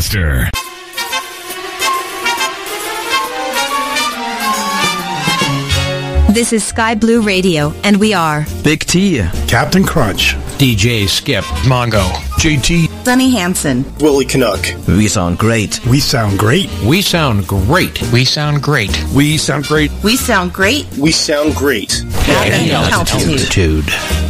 Manchester. This is Sky Blue Radio, and we are Big T, Captain Crunch, DJ Skip, Mongo, JT, Sunny Hanson, Willie Canuck. We sound great. We sound great. We sound great. We sound great. We sound great. We sound great. We sound great. At altitude. altitude.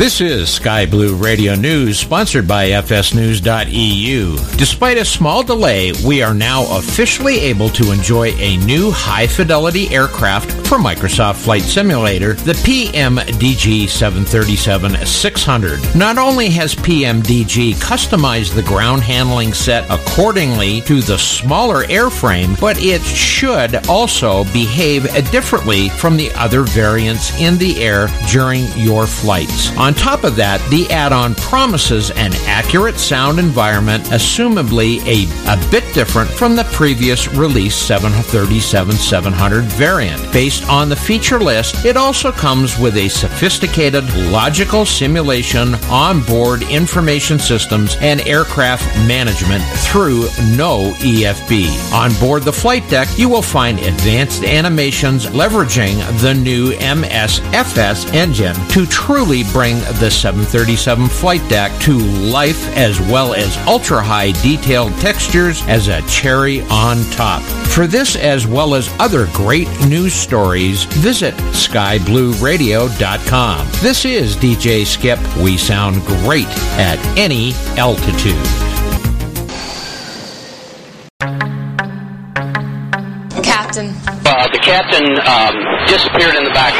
This is Sky Blue Radio News, sponsored by FSNews.eu. Despite a small delay, we are now officially able to enjoy a new high fidelity aircraft for Microsoft Flight Simulator, the PMDG 737 600. Not only has PMDG customized the ground handling set accordingly to the smaller airframe, but it should also behave differently from the other variants in the air during your flights. On top of that, the add-on promises an accurate sound environment, assumably a, a bit different from the previous release 737-700 variant. Based on the feature list, it also comes with a sophisticated logical simulation, onboard information systems, and aircraft management through no EFB. On board the flight deck, you will find advanced animations leveraging the new MSFS engine to truly bring the 737 flight deck to life as well as ultra high detailed textures as a cherry on top. For this as well as other great news stories, visit skyblueradio.com. This is DJ Skip. We sound great at any altitude. Captain. Uh, the captain um, disappeared in the back.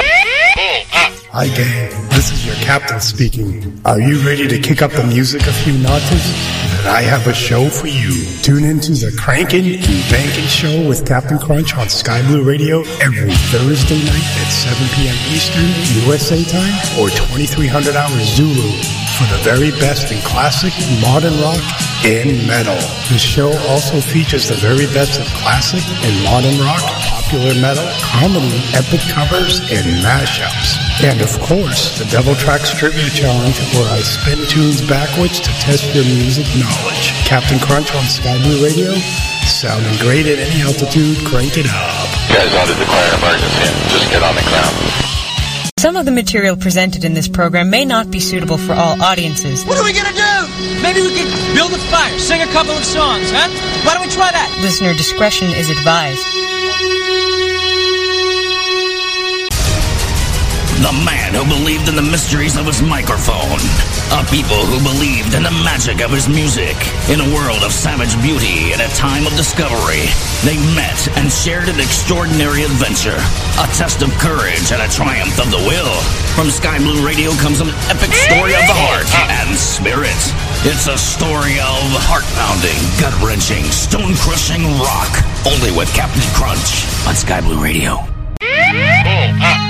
Hi gang, this is your captain speaking. Are you ready to kick up the music a few notches? Then I have a show for you. Tune into the Crankin' and Bankin' Show with Captain Crunch on Sky Blue Radio every Thursday night at 7 p.m. Eastern USA time or 2300 hours Zulu for the very best in classic, modern rock, and metal. The show also features the very best of classic and modern rock, popular metal, comedy, epic covers, and mashups. And of course, the Devil Trax Trivia Challenge, where I spin tunes backwards to test your music knowledge. Captain Crunch on Sky Blue Radio, sounding great at any altitude, crank it up. guys ought to declare an emergency and just get on the ground. Some of the material presented in this program may not be suitable for all audiences. What are we gonna do? Maybe we could build a fire, sing a couple of songs, huh? Why don't we try that? Listener discretion is advised. The man who believed in the mysteries of his microphone. A people who believed in the magic of his music. In a world of savage beauty and a time of discovery, they met and shared an extraordinary adventure. A test of courage and a triumph of the will. From Sky Blue Radio comes an epic story of the heart and spirit. It's a story of heart-pounding, gut-wrenching, stone-crushing rock. Only with Captain Crunch on Sky Blue Radio. Found a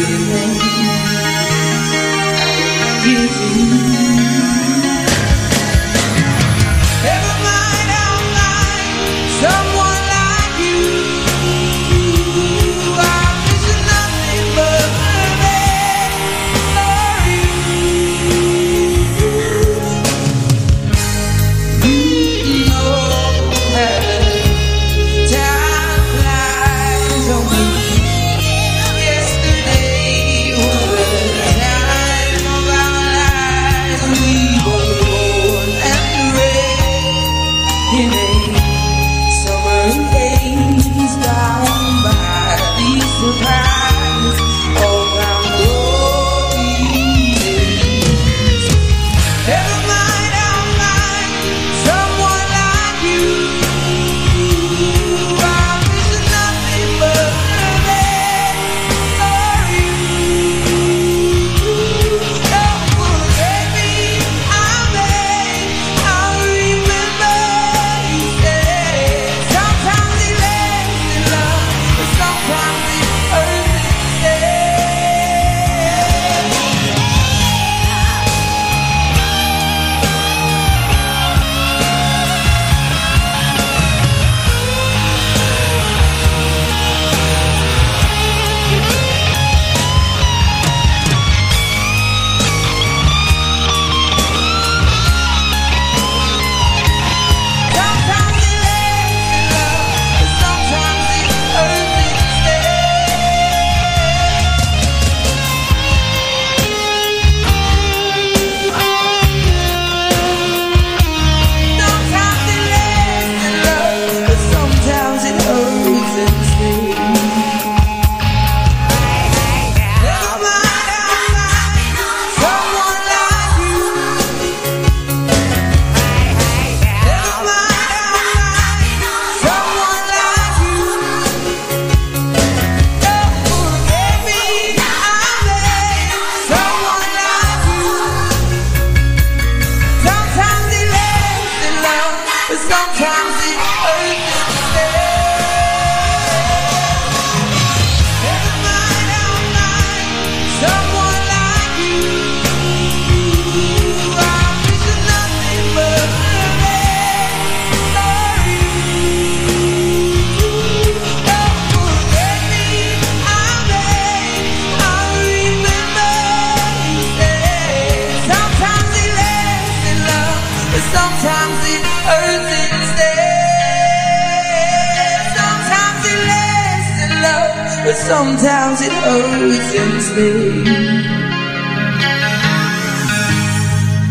sometimes it hurts instead.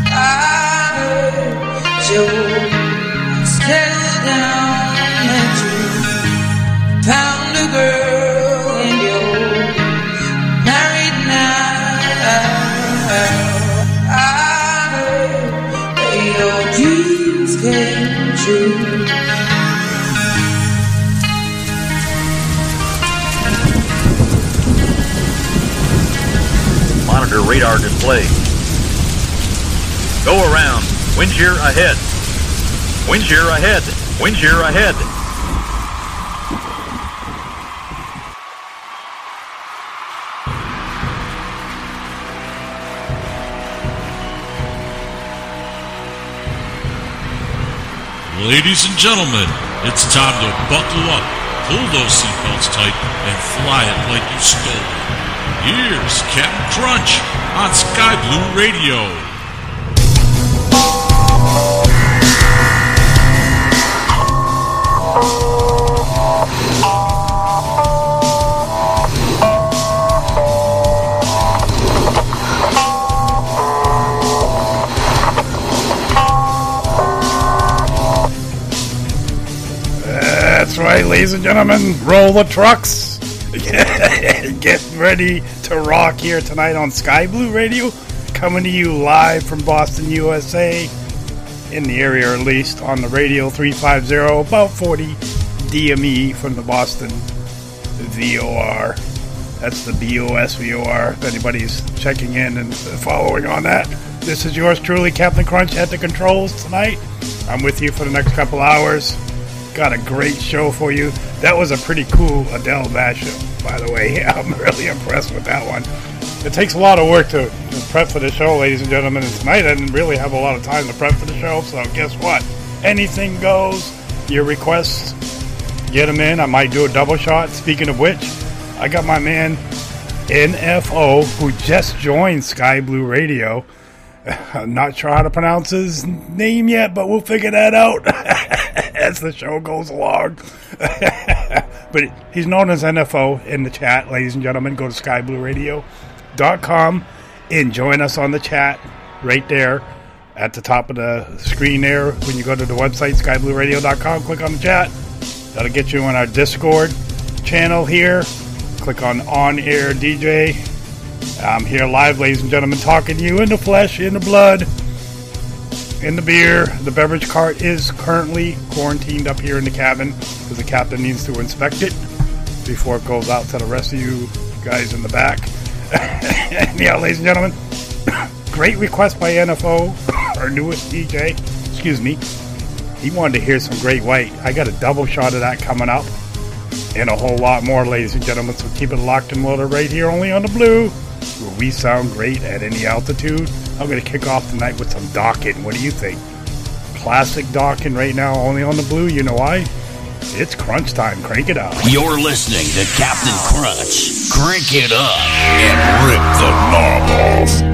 I heard down and you found a girl and you're married now. I heard your dreams came true. Monitor radar display. Go around. Wind shear ahead. Wind shear ahead. Wind shear ahead. Ladies and gentlemen, it's time to buckle up, pull those seatbelts tight, and fly it like you stole it. Here's Captain Crunch on Sky Blue Radio. That's right, ladies and gentlemen. Roll the trucks. Get ready to rock here tonight on Sky Blue Radio. Coming to you live from Boston, USA. In the area, at least, on the radio 350, about 40 DME from the Boston VOR. That's the BOSVOR, if anybody's checking in and following on that. This is yours truly, Captain Crunch at the controls tonight. I'm with you for the next couple hours. Got a great show for you. That was a pretty cool Adele mashup, by the way. I'm really impressed with that one. It takes a lot of work to, prep for the show, ladies and gentlemen. And tonight I didn't really have a lot of time to prep for the show, so guess what? Anything goes. Your requests, get them in. I might do a double shot. Speaking of which, I got my man NFO who just joined Sky Blue Radio. I'm not sure how to pronounce his name yet, but we'll figure that out as the show goes along. But he's known as NFO in the chat, ladies and gentlemen. Go to skyblueradio.com and join us on the chat right there at the top of the screen there. When you go to the website, skyblueradio.com, click on the chat. That'll get you on our Discord channel here. Click on On Air DJ. I'm here live, ladies and gentlemen, talking to you in the flesh, in the blood, in the beer. The beverage cart is currently quarantined up here in the cabin because the captain needs to inspect it before it goes out to the rest of you guys in the back. yeah, ladies and gentlemen, great request by NFO, our newest DJ. Excuse me. He wanted to hear some Great White. I got a double shot of that coming up and a whole lot more, ladies and gentlemen. So keep it locked and loaded right here, only on the blue, where we sound great at any altitude. I'm going to kick off tonight with some Dokken. What do you think? Classic Dokken right now, only on the blue. You know why? It's crunch time. Crank it up. You're listening to Captain Crunch. Crank it up and rip the knob off.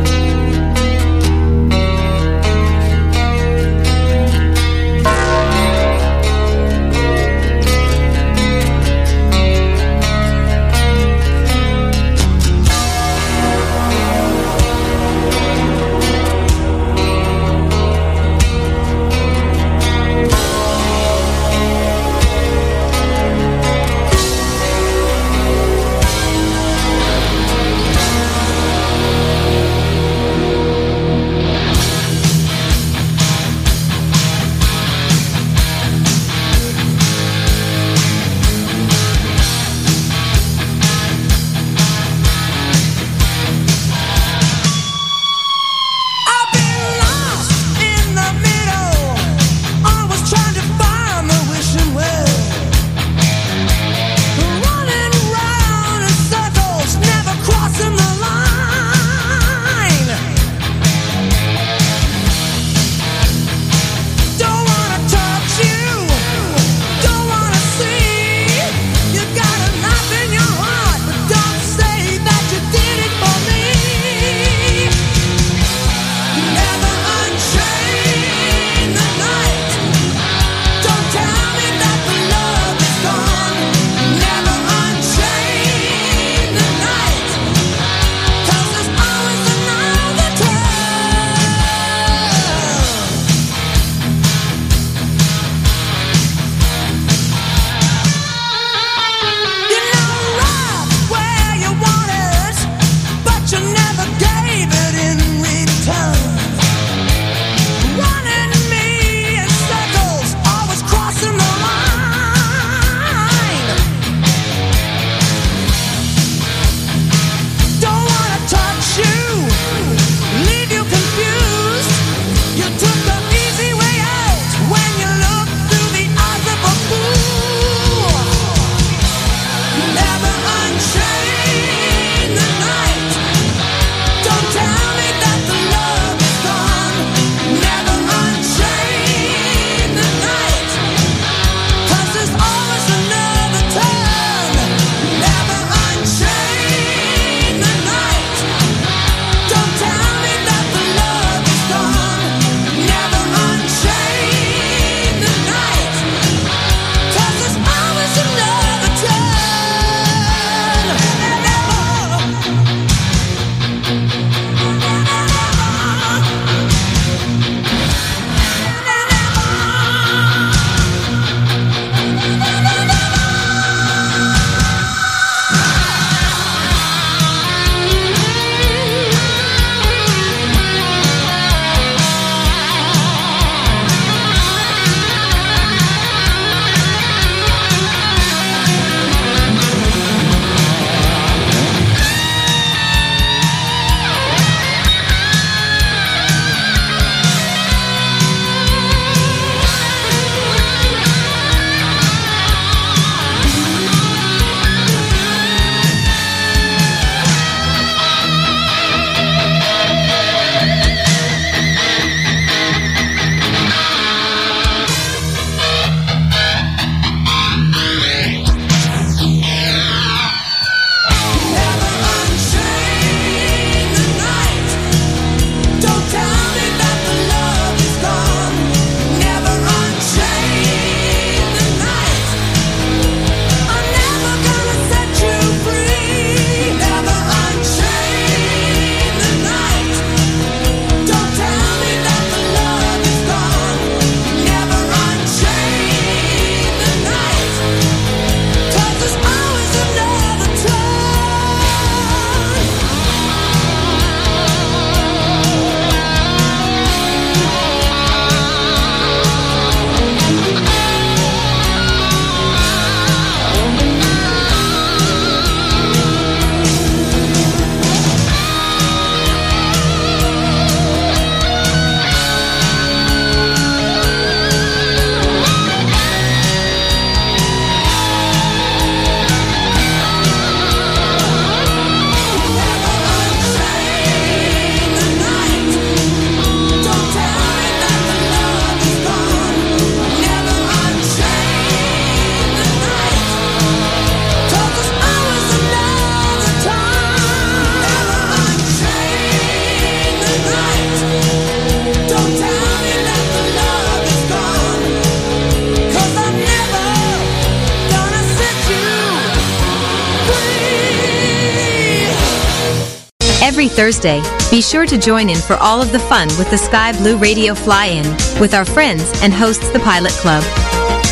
Thursday, be sure to join in for all of the fun with the Sky Blue Radio Fly-In with our friends and hosts the Pilot Club.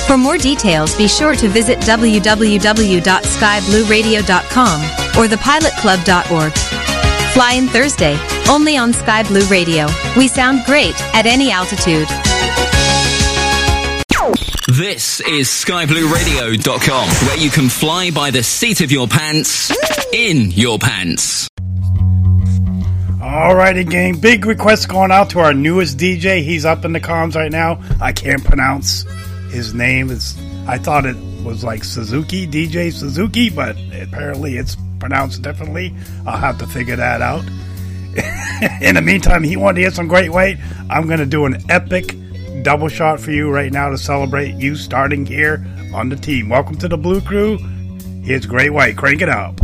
For more details, be sure to visit www.skyblueradio.com or thepilotclub.org. Fly in Thursday, only on Sky Blue Radio. We sound great at any altitude. This is skyblueradio.com, where you can fly by the seat of your pants, in your pants. Alrighty, gang. Big request going out to our newest DJ. He's up in the comms right now. I can't pronounce his name. It's I thought it was like Suzuki, DJ Suzuki, but apparently it's pronounced differently. I'll have to figure that out. in the meantime, he wanted to hear some Great White. I'm going to do an epic double shot for you right now to celebrate you starting here on the team. Welcome to the Blue Crew. Here's Great White. Crank it up.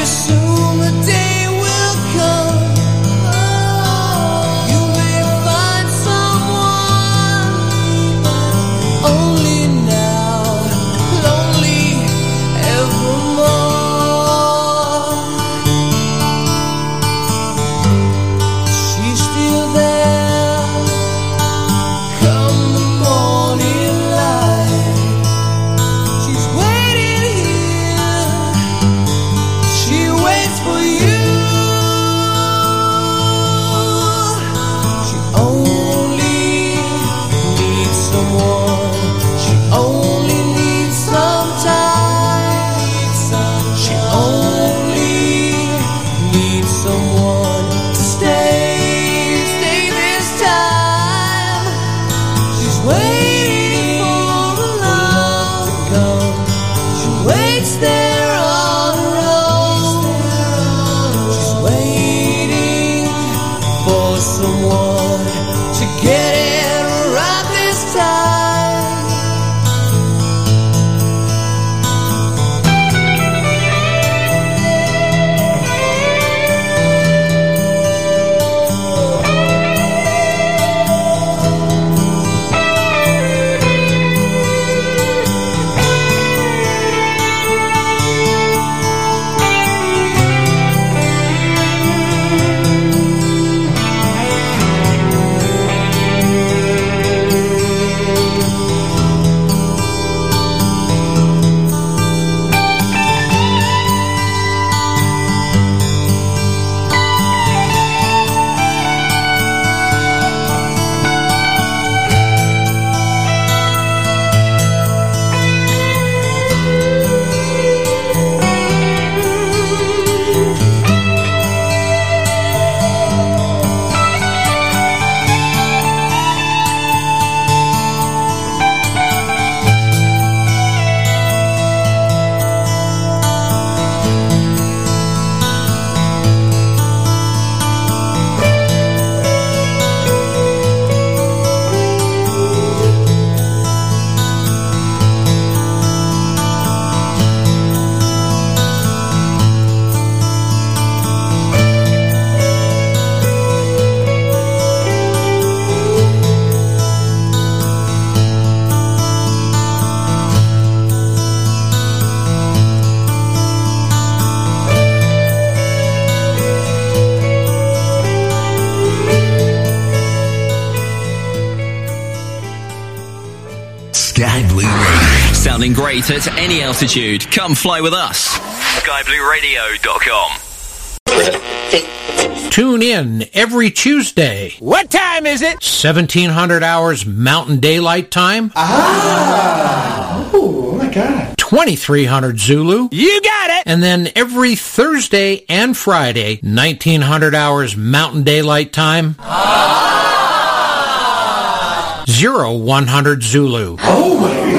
Baby, soon sounding at any altitude. Come fly with us. SkyBlueRadio.com. Tune in every Tuesday. What time is it? 1700 hours Mountain Daylight Time. Ah! Oh my god. 2300 Zulu. You got it! And then every Thursday and Friday, 1900 hours Mountain Daylight Time. Ah! 0100 Zulu. Oh my goodness.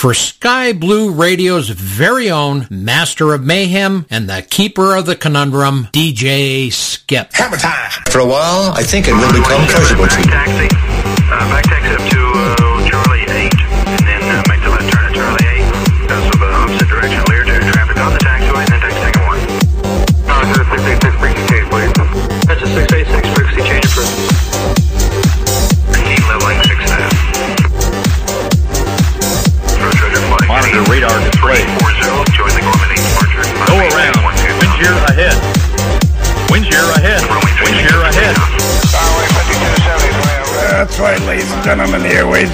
For Sky Blue Radio's very own Master of Mayhem and the Keeper of the Conundrum, DJ Skip. Hammer time. For a while, I think it will become pleasurable to you.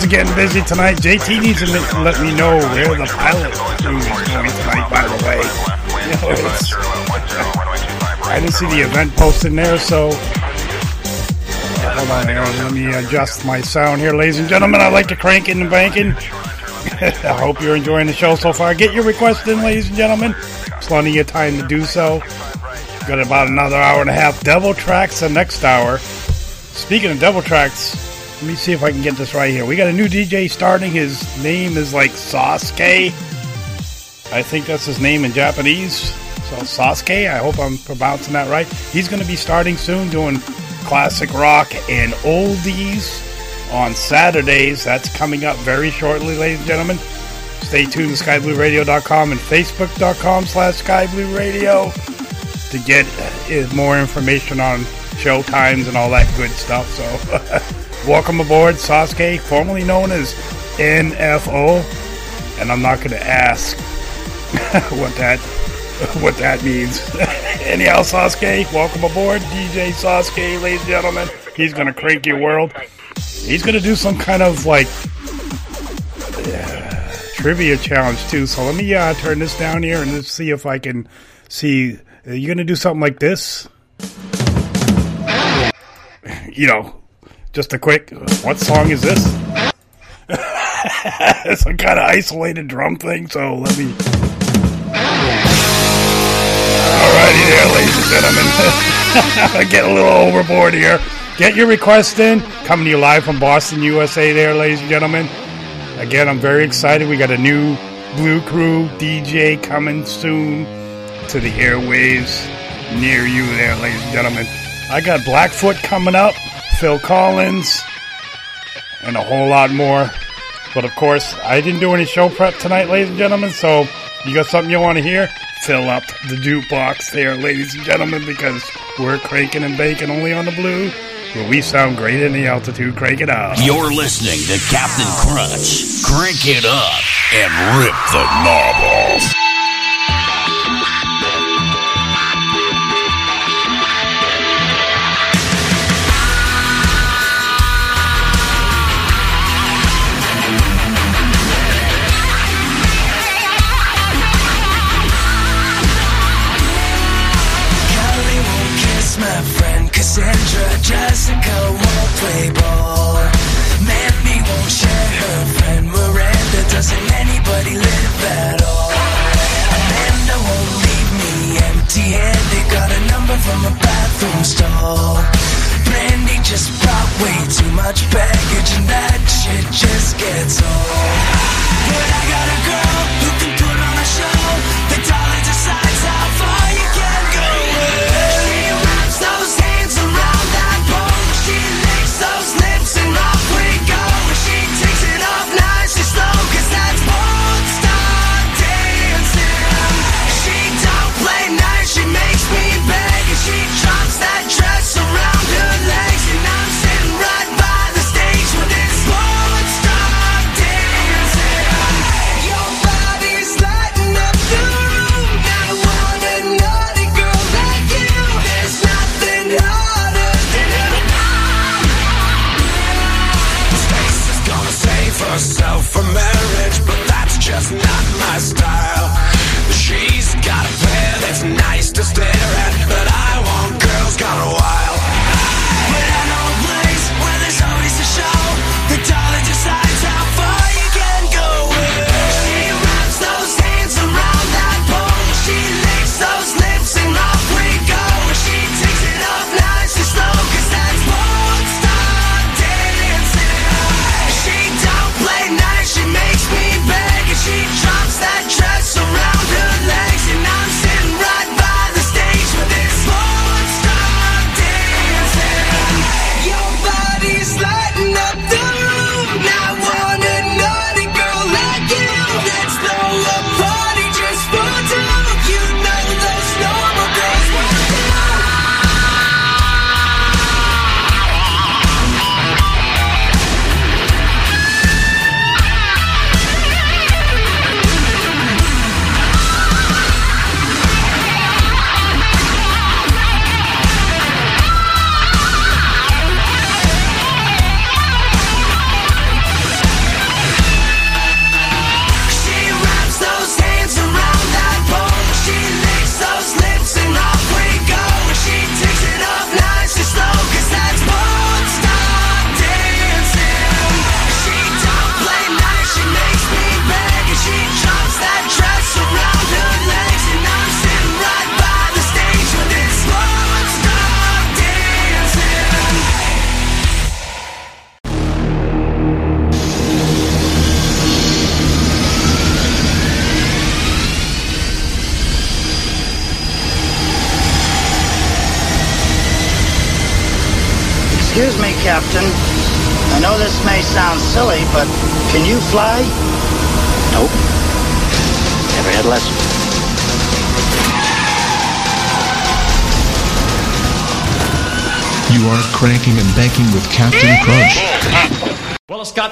Getting busy tonight. JT needs to let- me know where the pilot crew is going tonight, by the way. You know, it's- I didn't see the event posted there, so. Hold on here. Let me adjust my sound here, ladies and gentlemen. I like to crank it and banking. I hope you're enjoying the show so far. Get your requests in, ladies and gentlemen. Plenty of time to do so. Got about another hour and a half. Devil Trax the next hour. Speaking of Devil Trax, let me see if I can get this right here. We got a new DJ starting. His name is like Sasuke. I think that's his name in Japanese. So Sasuke. I hope I'm pronouncing that right. He's going to be starting soon doing classic rock and oldies on Saturdays. That's coming up very shortly, ladies and gentlemen. Stay tuned to skyblueradio.com and facebook.com slash skyblueradio to get uh, more information on show times and all that good stuff. So, welcome aboard, Sasuke, formerly known as NFO. And I'm not going to ask what that what that means. Anyhow, Sasuke, welcome aboard, DJ Sasuke, ladies and gentlemen. He's going to crank your world. He's going to do some kind of like uh, trivia challenge too. So let me uh, turn this down here and let's see if I can see. Are you going to do something like this? You know, just a quick. What song is this? it's some kind of isolated drum thing. So let me. Alrighty there, ladies and gentlemen. Get a little overboard here. Get your request in. Coming to you live from Boston, USA, there, ladies and gentlemen. Again, I'm very excited. We got a new Blue Crew DJ coming soon to the airwaves near you, there, ladies and gentlemen. I got Blackfoot coming up, Phil Collins, and a whole lot more. But of course, I didn't do any show prep tonight, ladies and gentlemen, so you got something you want to hear? Fill up the jukebox there, ladies and gentlemen, because we're cranking and baking only on the blue, where we sound great in the altitude. Crank it up. You're listening to Captain Crunch. Crank it up and rip the knob off. Cassandra. Jessica won't play ball. Mandy won't share her friend Miranda. Doesn't anybody live at all? Amanda won't leave me empty-handed. Got a number from a bathroom stall. Brandy just brought way too much baggage, and that shit just gets old. But I got a girl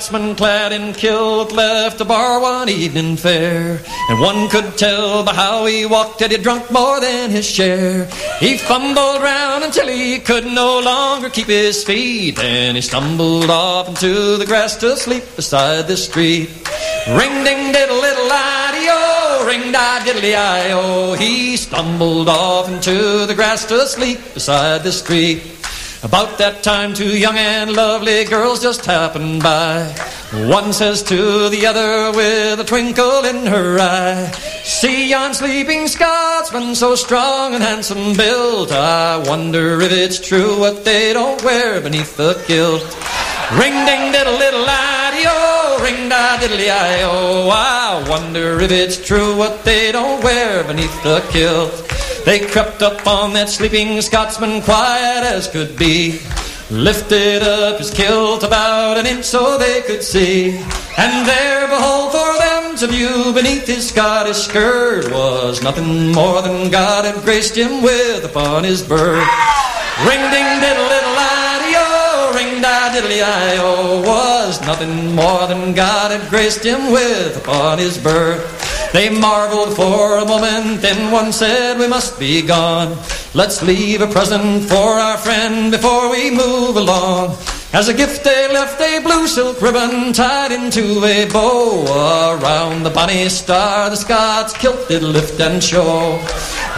Scotsman clad in kilt left the bar one evening fair, and one could tell by how he walked that he'd drunk more than his share. He fumbled round until he could no longer keep his feet, and he stumbled off into the grass to sleep beside the street. Ring ding diddle little ideo, ring da diddly io. He stumbled off into the grass to sleep beside the street. About that time, two young and lovely girls just happened by. One says to the other with a twinkle in her eye, See yon sleeping Scotsman, so strong and handsome built. I wonder if it's true what they don't wear beneath the kilt. Ring ding diddle little ideo, ring da diddly io. I wonder if it's true what they don't wear beneath the kilt. They crept up on that sleeping Scotsman quiet as could be. Lifted up his kilt about an inch so they could see. And there, behold, for them to view beneath his Scottish skirt was nothing more than God had graced him with upon his birth. Ring ding diddle diddle ideo, ring da diddly io was nothing more than God had graced him with upon his birth. They marveled for a moment, then one said, We must be gone. Let's leave a present for our friend before we move along. As a gift they left a blue silk ribbon tied into a bow. Around the bonny star the Scots kilt did lift and show.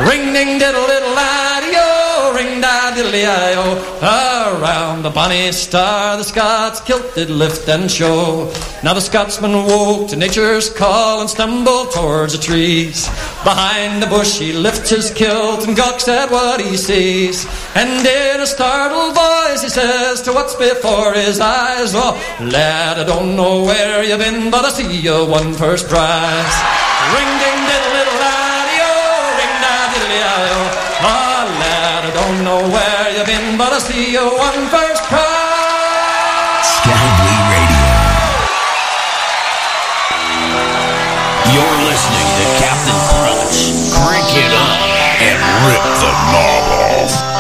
Ring ding diddle diddle ideo, ring da diddly io. Around the bonny star the Scots kilt did lift and show. Now the Scotsman woke to nature's call and stumbled towards the trees. Behind the bush he lifts his kilt and gawks at what he sees. And in a startled voice he says to what's before his eyes, Oh, lad, I don't know where you've been, but I see you won first prize. Ring ding diddle see you won first prize. Sky Blue Radio. You're listening to Captain Crunch. Crank it up and rip the knob off.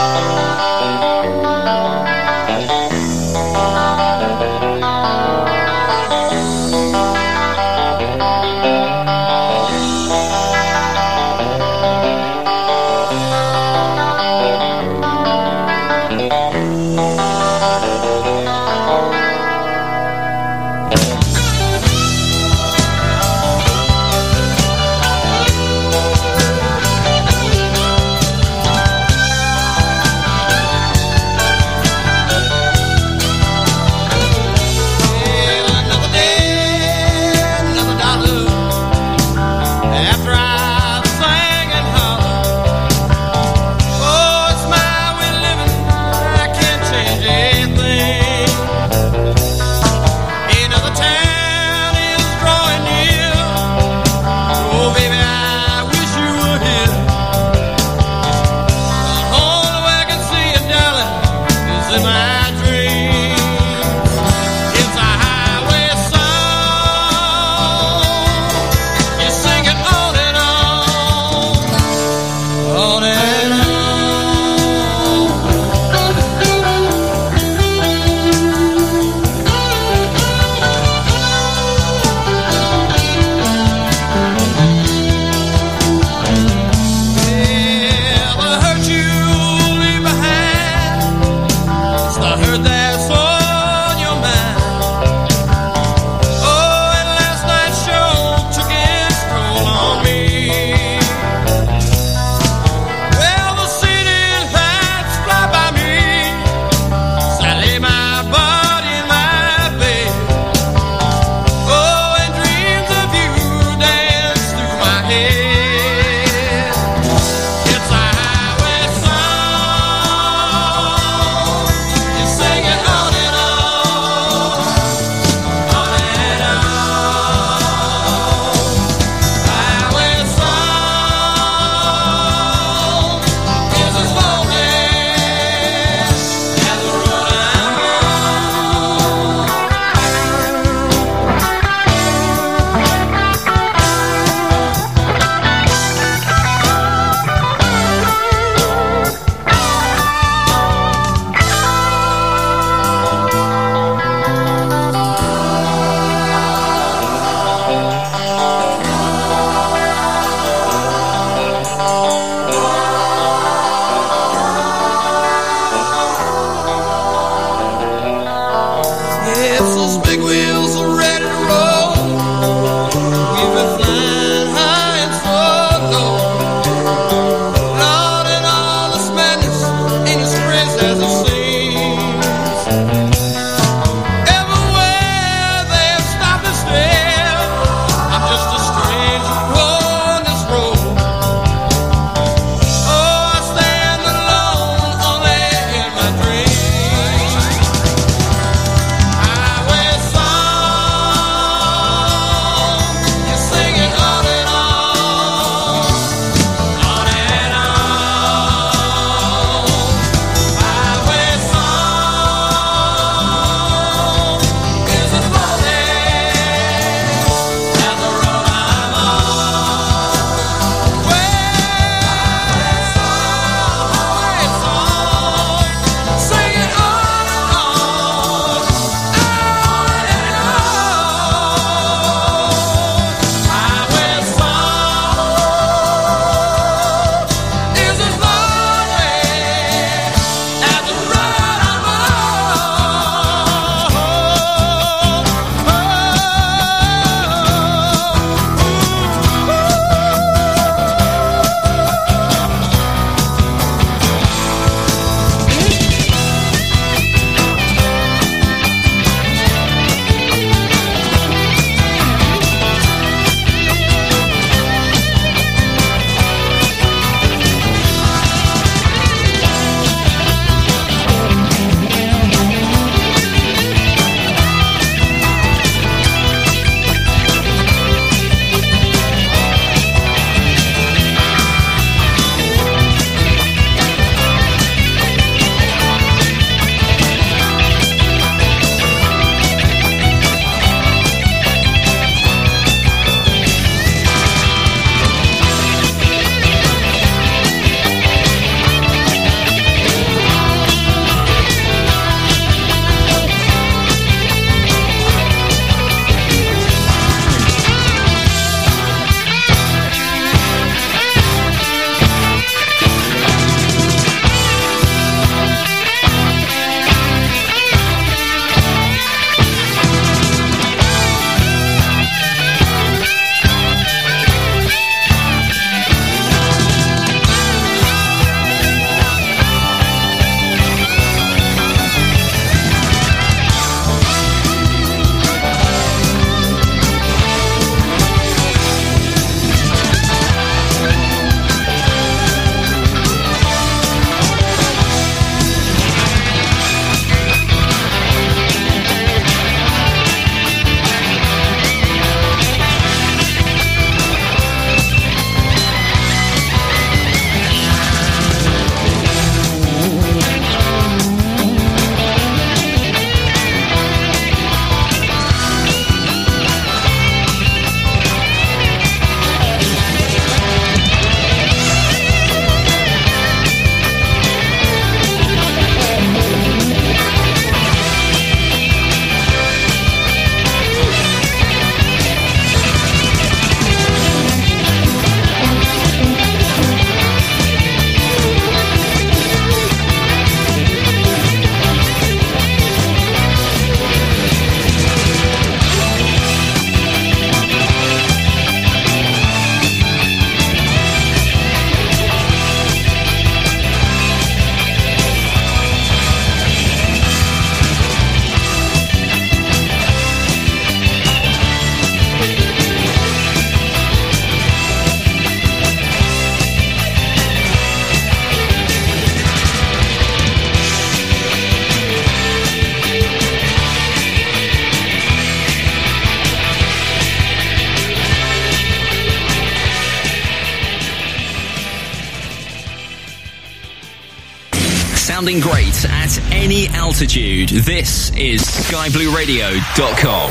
Altitude. This is skyblueradio.com.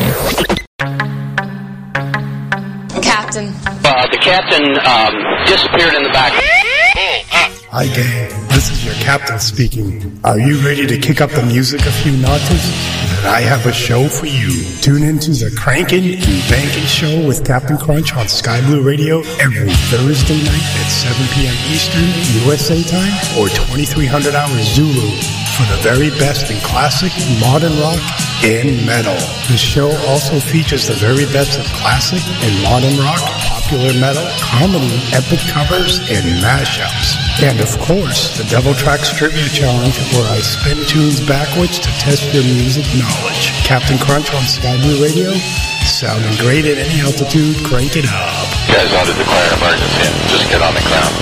Captain. Uh, the captain um, disappeared in the back. Hi, gang. This is your captain speaking. Are you ready to kick up the music a few notches? I have a show for you. Tune into the Crankin' and Bankin' Show with Captain Crunch on Sky Blue Radio every Thursday night at 7 p.m. Eastern USA time or 2300 hours Zulu for the very best in classic, modern rock, and metal. The show also features the very best of classic and modern rock, popular metal, comedy, epic covers, and mashups. And of course, the Devil Trax Trivia Challenge, where I spin tunes backwards to test your music knowledge. Captain Crunch on Sky Blue Radio, sounding great at any altitude, crank it up. You guys ought to declare an emergency and just get on the ground.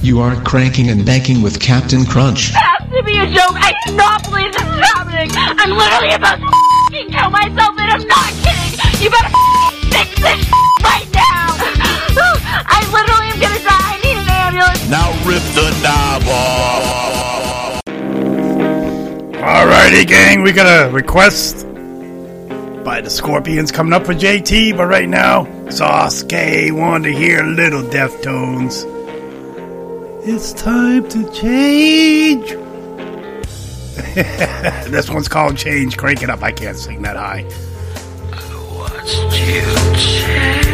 You are cranking and banking with Captain Crunch. has to be a joke. I cannot believe this is happening. I'm literally about to f***ing kill myself, and I'm not kidding. You better f***ing fix this right now. I literally am gonna die. Now rip the knob off. Alrighty, gang, we got a request by the Scorpions coming up for JT, but right now, Sasuke wanted to hear Little Deftones. It's time to change. this one's called Change. Crank it up. I can't sing that high. Change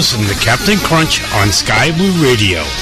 listen to Captain Crunch on Sky Blue Radio.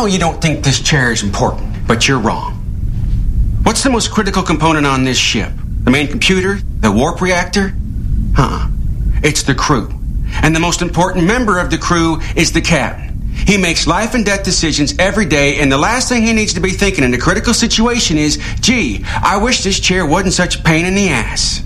Know you don't think this chair is important, but you're wrong. What's the most critical component on this ship? The main computer? The warp reactor? Huh. It's the crew. And the most important member of the crew is the captain. He makes life and death decisions every day, and the last thing he needs to be thinking in a critical situation is, gee, I wish this chair wasn't such a pain in the ass.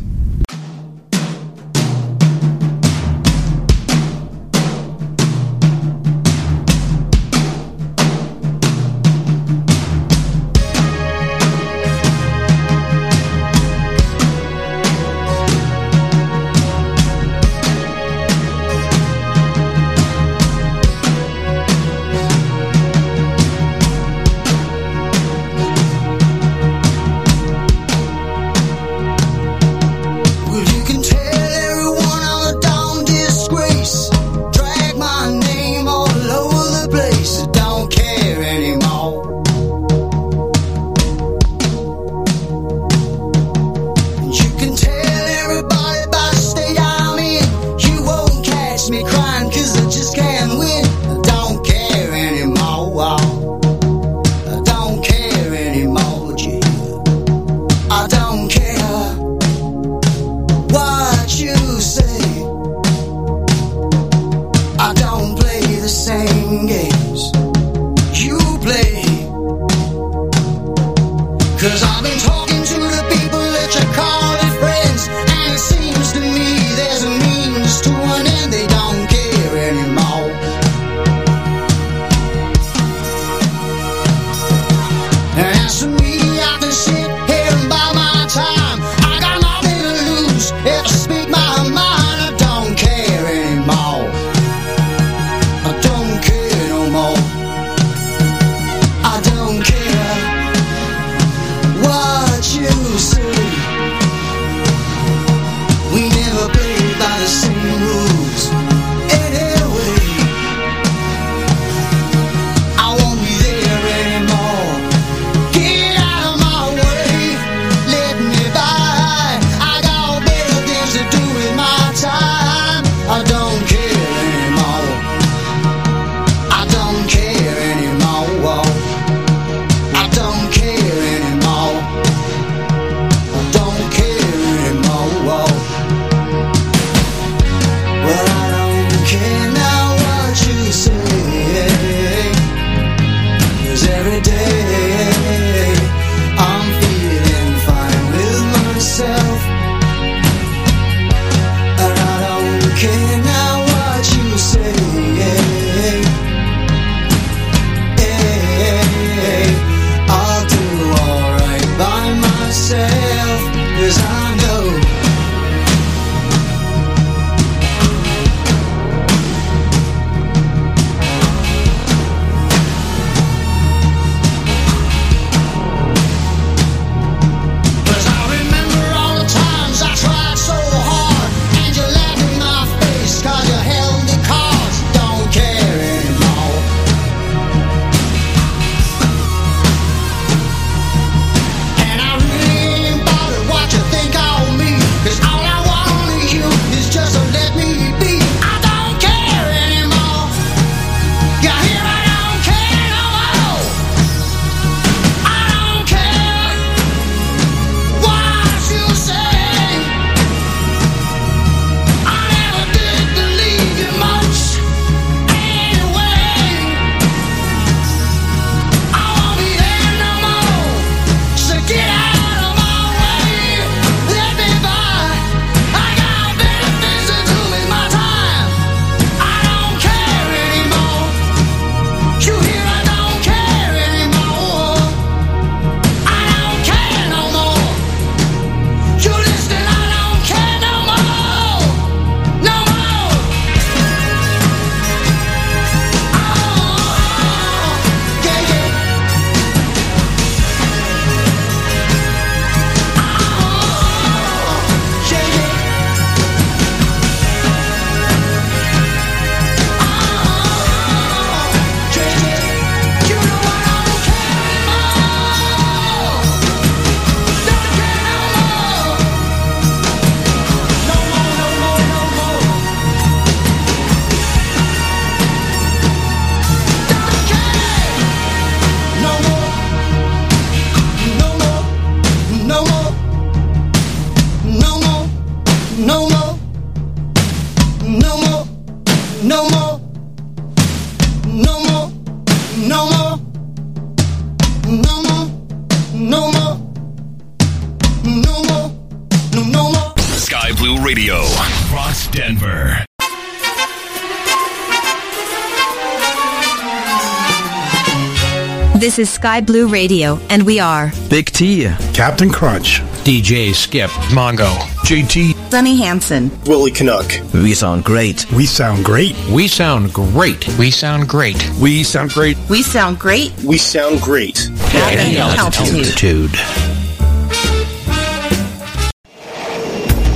This is Sky Blue Radio, and we are Big T, Captain Crunch, DJ Skip, Mongo, JT, Sunny Hansen, Willie Canuck. We sound great. We sound great. We sound great. We sound great. We sound great. We sound great. We sound great. At any altitude.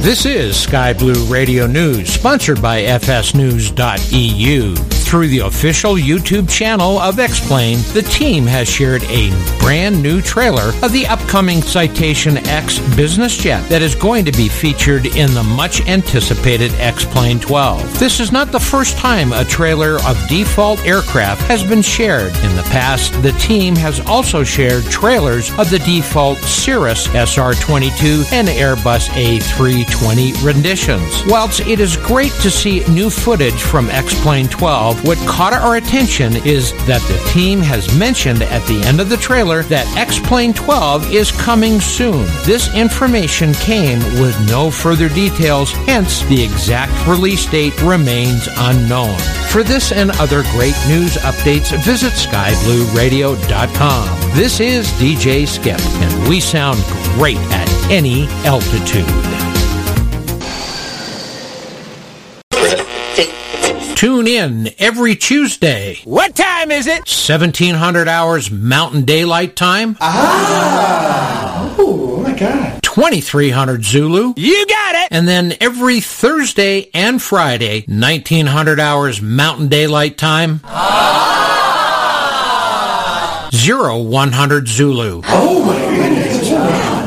This is Sky Blue Radio News, sponsored by FSNews.eu. Through the official YouTube channel of X-Plane, the team has shared a brand new trailer of the upcoming Citation X business jet that is going to be featured in the much anticipated X-Plane 12. This is not the first time a trailer of default aircraft has been shared. In the past, the team has also shared trailers of the default Cirrus SR-22 and Airbus A320 renditions. Whilst it is great to see new footage from X-Plane 12, what caught our attention is that the team has mentioned at the end of the trailer that X-Plane 12 is coming soon. This information came with no further details, hence the exact release date remains unknown. For this and other great news updates, visit skyblueradio.com. This is DJ Skip, and we sound great at any altitude. Tune in every Tuesday. What time is it? 1700 hours Mountain Daylight Time. Ah! Oh, my God. 2300 Zulu. You got it! And then every Thursday and Friday, 1900 hours Mountain Daylight Time. Ah! 0100 Zulu. Oh, my goodness.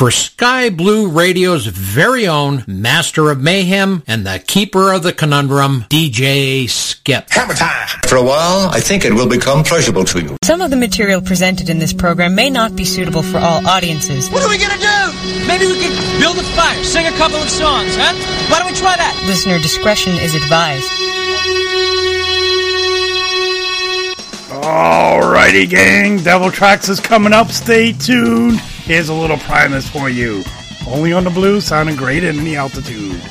For Sky Blue Radio's very own Master of Mayhem and the Keeper of the Conundrum, DJ Skip. Hammer time! For a while, I think it will become pleasurable to you. Some of the material presented in this program may not be suitable for all audiences. What are we gonna do? Maybe we could build a fire, sing a couple of songs, huh? Why don't we try that? Listener discretion is advised. Alrighty, gang. Devil Trax is coming up. Stay tuned. Here's a little Primus for you. Only on the blue, sounding great at any altitude.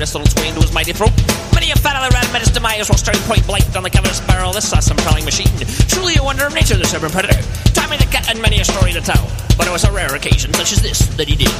Little swing to his mighty throat. Many a fellow ran met his demise while staring point blank on the cover's barrel. This awesome prowling machine. Truly a wonder of nature, this urban predator. Tommy the cat had many a story to tell, but it was a rare occasion such as this that he did.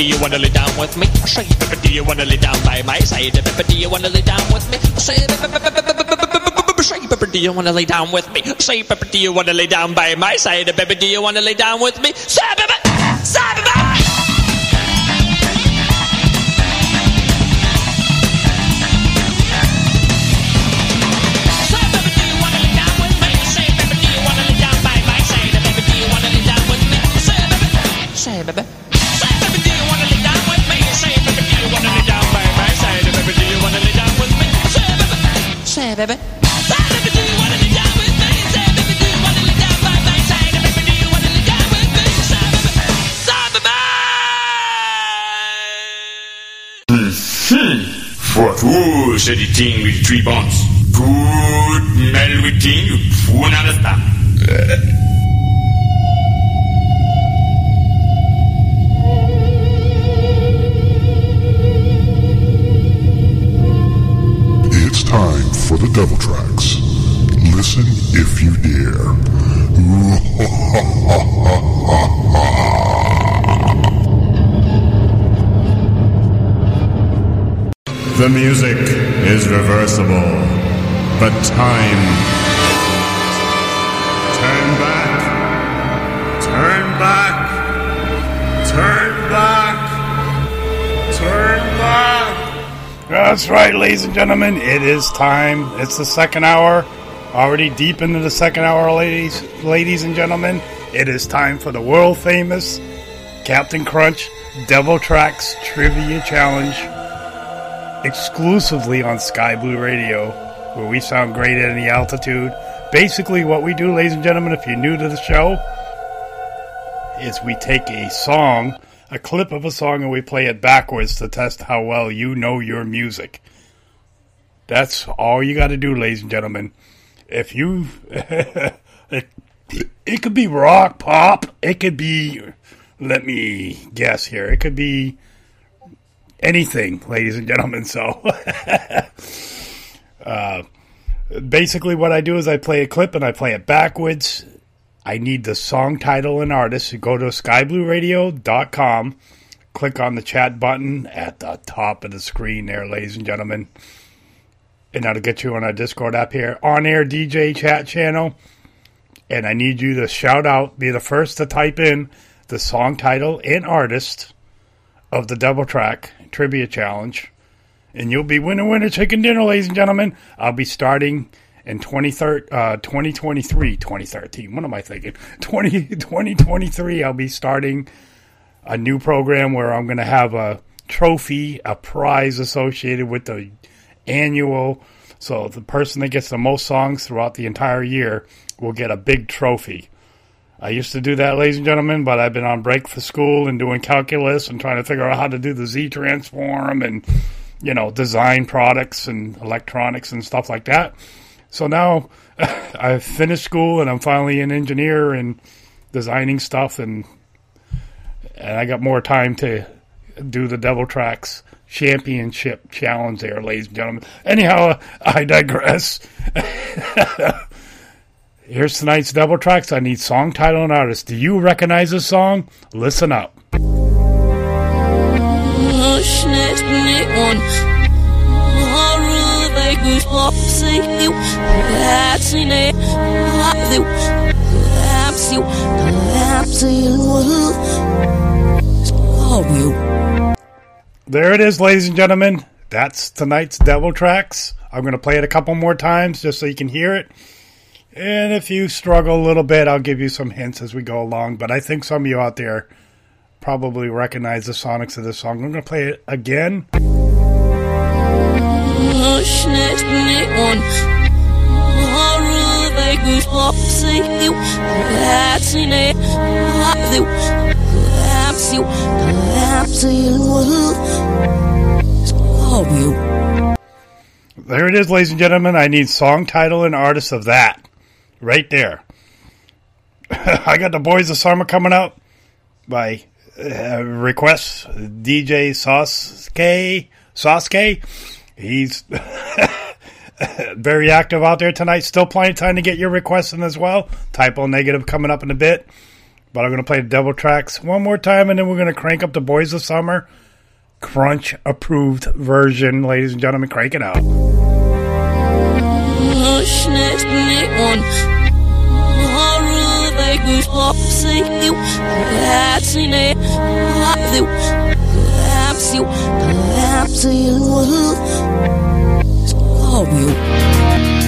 do you wanna lay down with me? Say, baby, do you wanna lay down by my side? Baby, do you wanna lay down with me? Say, Say, baby, do you wanna lay down with me? Say, baby, do you wanna lay down by my side? Baby, do you wanna lay down with me? Say, baby, say, baby. baby. Fourth, ooh, said the thing with three bones. Good melody thing, you understand. It's the Devil Trax. Listen if you dare. The music is reversible, but time. That's right, ladies and gentlemen. It is time. It's the second hour. Already deep into the second hour, ladies, ladies and gentlemen. It is time for the world famous Captain Crunch Devil Trax Trivia Challenge exclusively on Sky Blue Radio, where we sound great at any altitude. Basically, what we do, ladies and gentlemen, if you're new to the show, is we take a song, a clip of a song, and we play it backwards to test how well you know your music. That's all you got to do, ladies and gentlemen. If you. it, it could be rock, pop, it could be. Let me guess here. It could be anything, ladies and gentlemen. So, uh, basically, what I do is I play a clip and I play it backwards. I need the song title and artist. Go to skyblueradio.com, click on the chat button at the top of the screen there, ladies and gentlemen. And that'll get you on our Discord app here, on air DJ chat channel. And I need you to shout out, be the first to type in the song title and artist of the double track trivia challenge. And you'll be winner, winner, chicken dinner, ladies and gentlemen. I'll be starting in 2013, uh, 2023, 2013. What am I thinking? 20, 2023, I'll be starting a new program where I'm going to have a trophy, a prize associated with the annual. So the person that gets the most songs throughout the entire year will get a big trophy. I used to do that, ladies and gentlemen, but I've been on break for school and doing calculus and trying to figure out how to do the Z transform and, you know, design products and electronics and stuff like that. So now I've finished school and I'm finally an engineer and designing stuff and and I got more time to do the Devil Trax Championship Challenge there, ladies and gentlemen. Anyhow, I digress. Here's tonight's Devil Trax. I need song title and artist. Do you recognize this song? Listen up. There it is, ladies and gentlemen. That's tonight's Devil Trax. I'm going to play it a couple more times just so you can hear it. And if you struggle a little bit, I'll give you some hints as we go along. But I think some of you out there probably recognize the sonics of this song. I'm going to play it again. There it is, ladies and gentlemen. I need song title and artist of that. Right there. I got the Boys of Summer coming up by uh, request DJ Sasuke. Sasuke he's very active out there tonight. Still plenty of time to get your requests in as well. Type O Negative coming up in a bit. But I'm going to play the Devil Trax one more time, and then we're going to crank up the Boys of Summer Crunch approved version. Ladies and gentlemen, crank it out up to you. It's all you.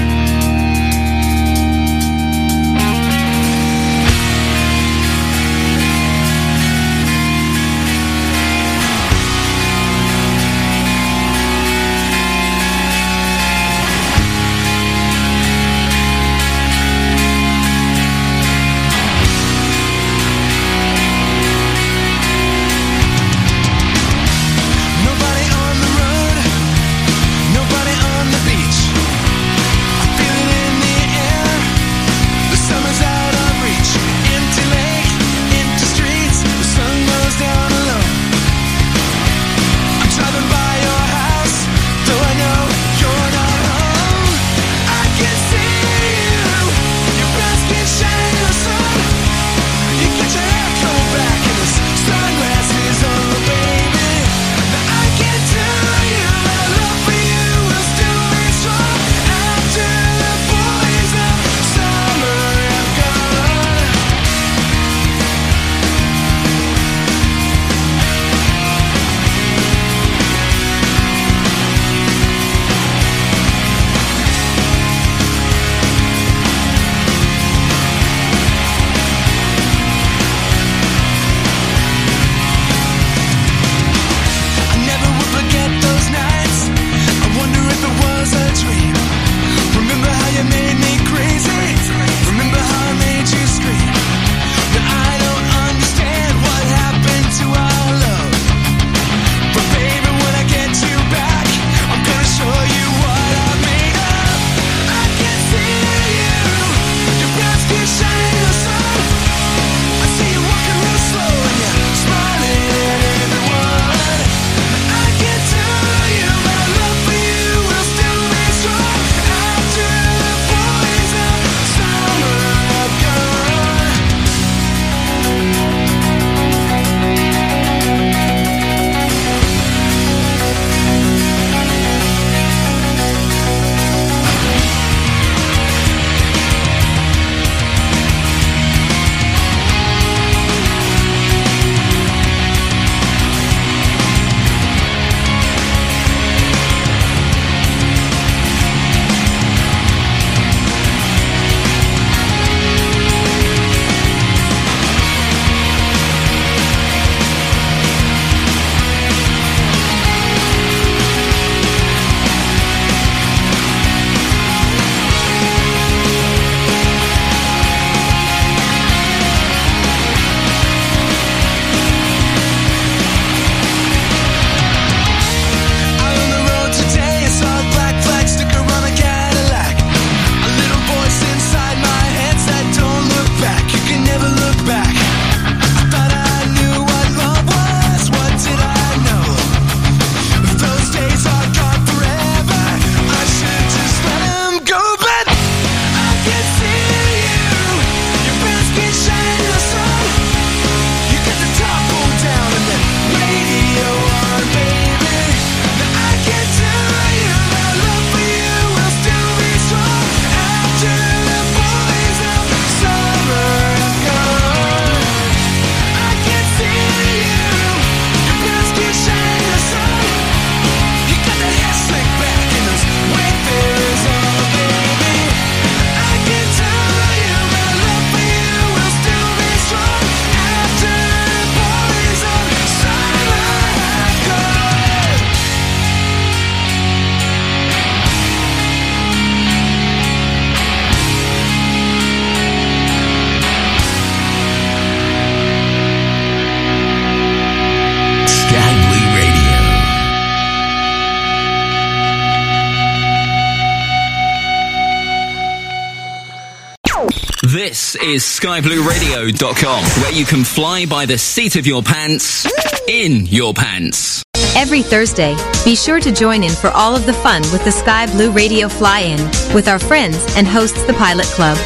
skyblueradio.com, where you can fly by the seat of your pants, in your pants. Every Thursday, be sure to join in for all of the fun with the Sky Blue Radio Fly-In with our friends and hosts the Pilot Club.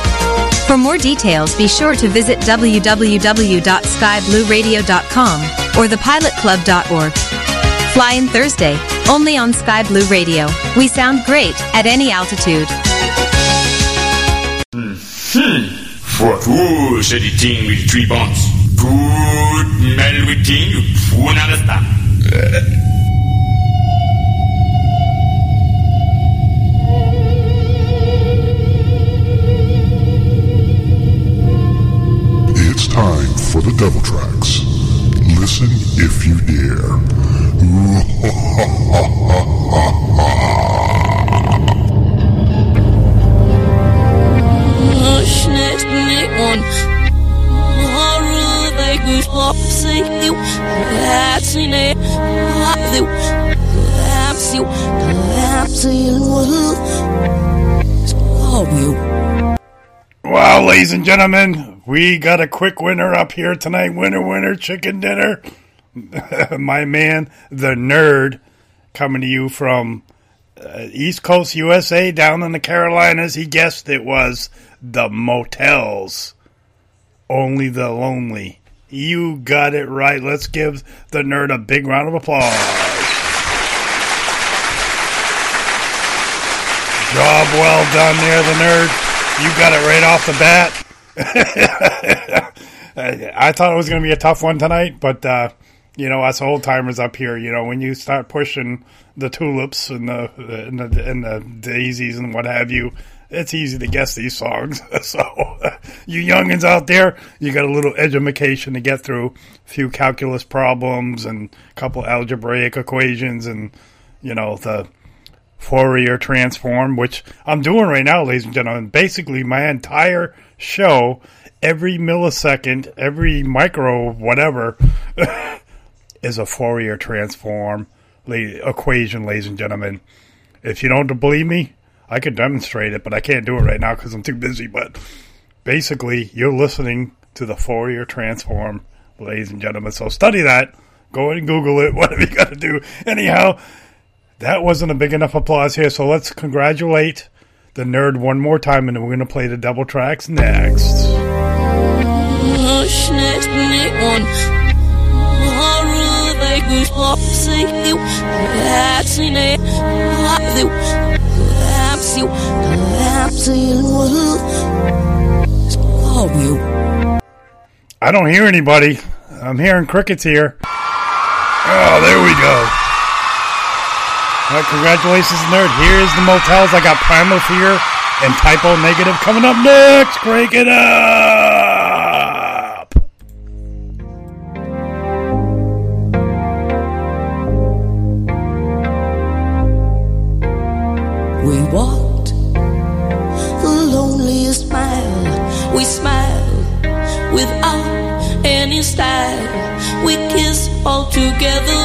For more details, be sure to visit www.skyblueradio.com or thepilotclub.org. Fly in Thursday, only on Sky Blue Radio. We sound great at any altitude. Editing with three. Good mel with thing, you fool understand. It's time for the Devil Trax. Listen if you dare. gentlemen, we got a quick winner up here tonight. Winner, winner, chicken dinner. My man, the nerd, coming to you from uh, East Coast USA down in the Carolinas. He guessed it was the motels. Only the lonely. You got it right. Let's give the nerd a big round of applause. Job well done there, the nerd. You got it right off the bat. I thought it was going to be a tough one tonight, but uh, you know, us old timers up here, you know, when you start pushing the tulips and the and the, and the daisies and what have you, it's easy to guess these songs. so, you youngins out there, you got a little education to get through, a few calculus problems and a couple algebraic equations, and you know the Fourier transform, which I'm doing right now, ladies and gentlemen. Basically, my entire show, every millisecond, every micro, whatever, is a Fourier transform equation, ladies and gentlemen. If you don't believe me, I could demonstrate it, but I can't do it right now because I'm too busy. But basically, you're listening to the Fourier transform, ladies and gentlemen. So study that. Go and Google it. Whatever you got to do. Anyhow, that wasn't a big enough applause here, so let's congratulate the nerd one more time, and we're going to play the Devil Trax next. I don't hear anybody. I'm hearing crickets here. Oh, there we go. All right, congratulations, nerd. Here's the motels. I got Primal Fear and Type O Negative coming up next. Crank it up. We walked the loneliest mile. We smiled without any style. We kissed all together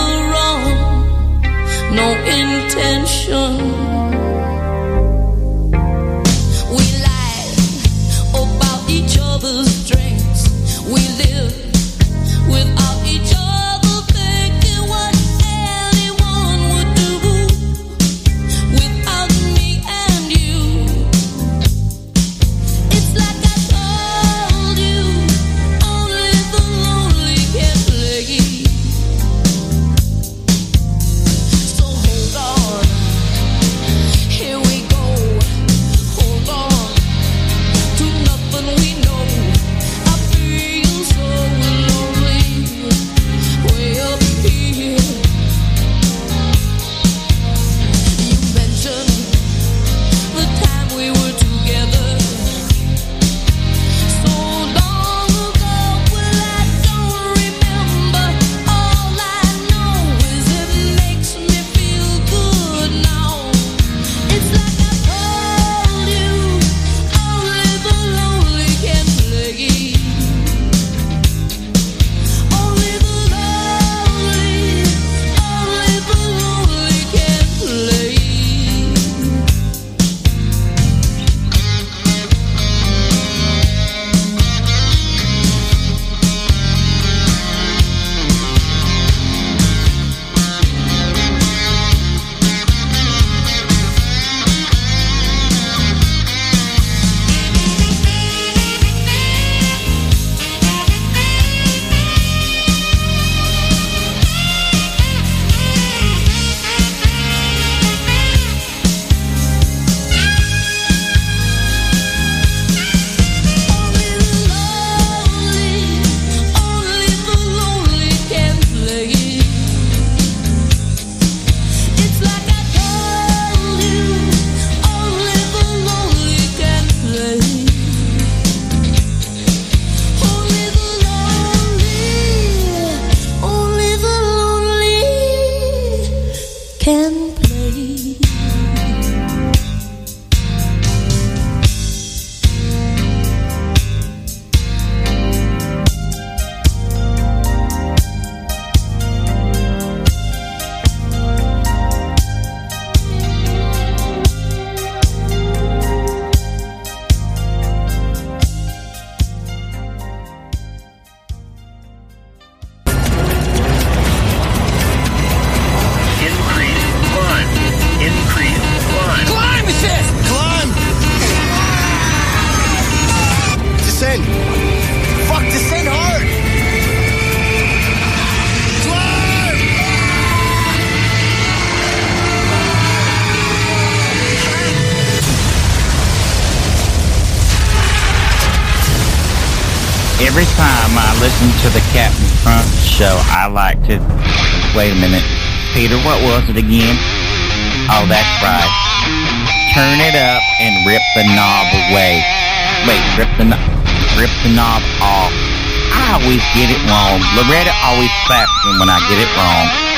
to the Captain Crunch show, I like to. Wait a minute. Peter, what was it again? Oh, that's right. Turn it up and rip the knob away. Wait, rip the knob. Rip the knob off. I always get it wrong. Loretta always slaps me when I get it wrong.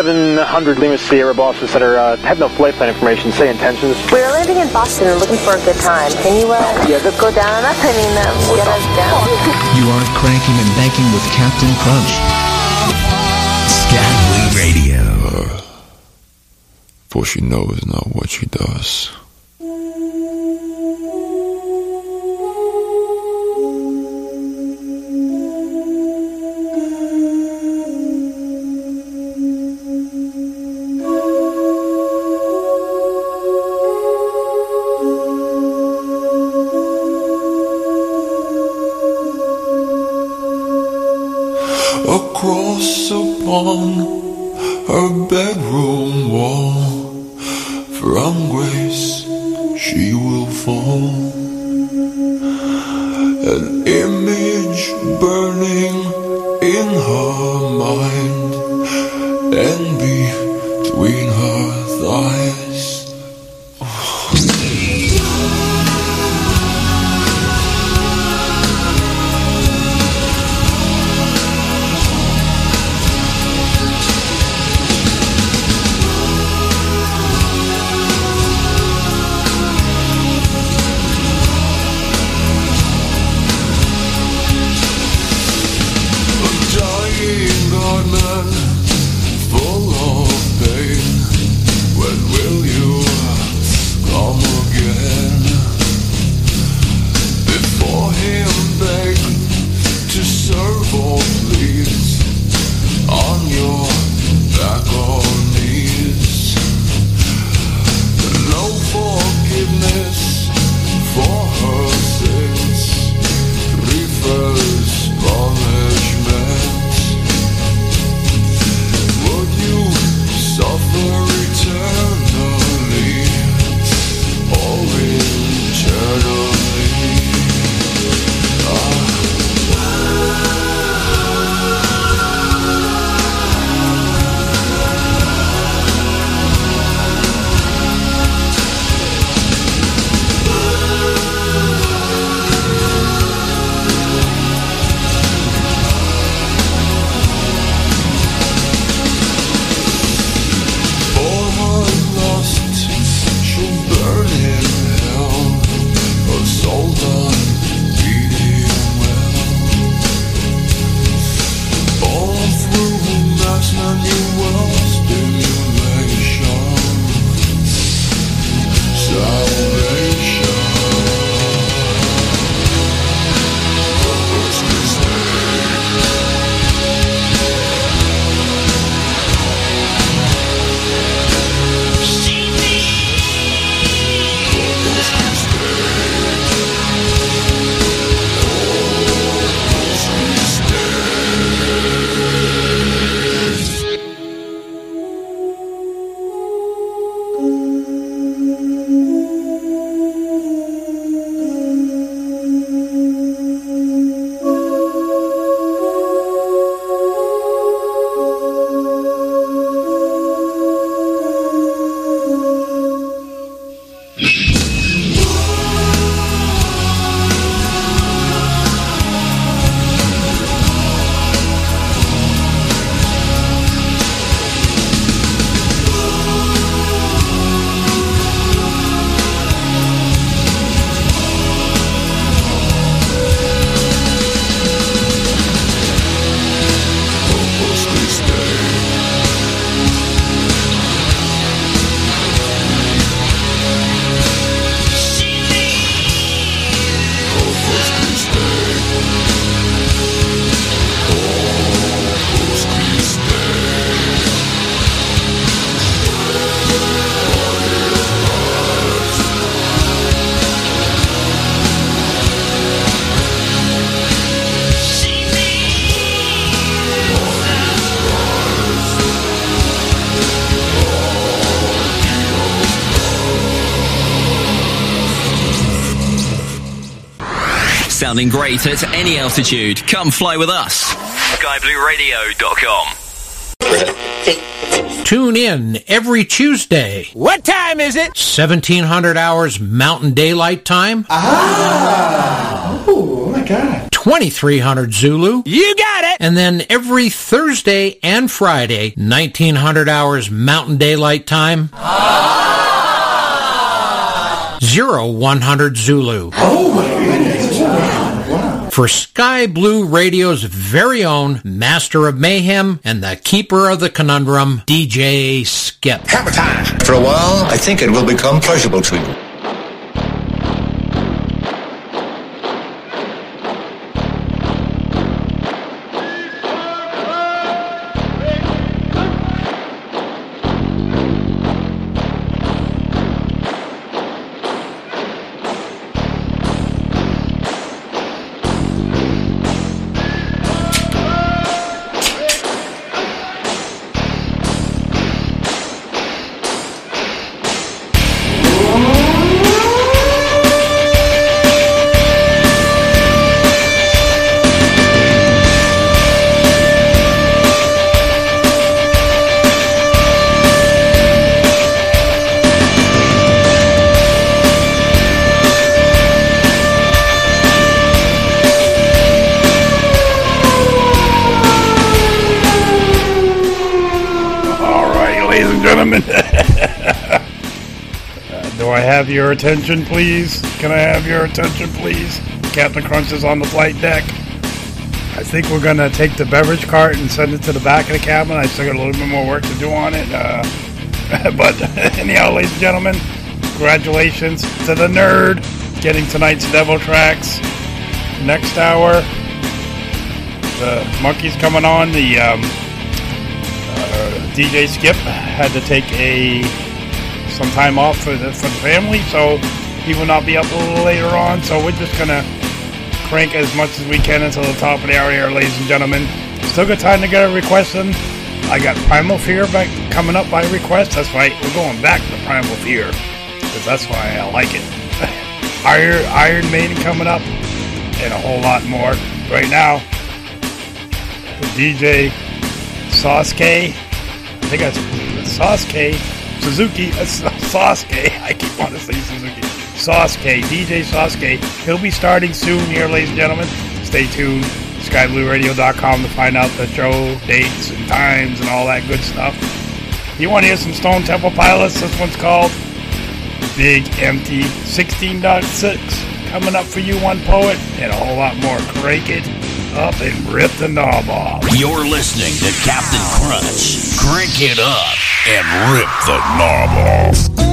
700 Lima Sierra Boston Center, uh, have no flight plan information, say intentions. We're landing in Boston and looking for a good time. Can you, uh, yeah, go down on us? I mean, um, get us down. You are cranking and banking with Captain Crunch. Sky Radio. For she knows not what she does. Great at any altitude. Come fly with us. SkyBlueRadio.com. Tune in every Tuesday. What time is it? 1700 hours Mountain Daylight Time. Ah! Oh my god. 2300 Zulu. You got it! And then every Thursday and Friday, 1900 hours Mountain Daylight Time. Zero 100 Zulu. For Sky Blue Radio's very own Master of Mayhem and the Keeper of the Conundrum, DJ Skip. Hammer time! For a while, I think it will become pleasurable to you. Uh, do I have your attention, please? Can I have your attention, please? Captain Crunch is on the flight deck. I think we're going to take the beverage cart and send it to the back of the cabin. I still got a little bit more work to do on it. Uh, but anyhow, ladies and gentlemen, congratulations to the nerd getting tonight's Devil Trax. Next hour, the monkey's coming on. The um, DJ Skip had to take a some time off for the, for the family, so he will not be up later on. So we're just gonna crank as much as we can until the top of the hour here, ladies and gentlemen. Still got time to get a request in. I got Primal Fear coming up by request. That's why we're going back to Primal Fear because that's why I like it. Iron Iron Maiden coming up and a whole lot more. Right now, DJ Sasuke. Think that's Sasuke Suzuki. Sasuke. I keep wanting to say Suzuki. Sasuke. DJ Sasuke. He'll be starting soon here, ladies and gentlemen. Stay tuned. SkyBlueRadio.com to find out the show dates and times and all that good stuff. You want to hear some Stone Temple Pilots? This one's called Big Empty 16.6. Coming up for you, one poet, and a whole lot more. Crank it up and rip the knob off. You're listening to Captain Crunch. Crank it up and rip the knob off.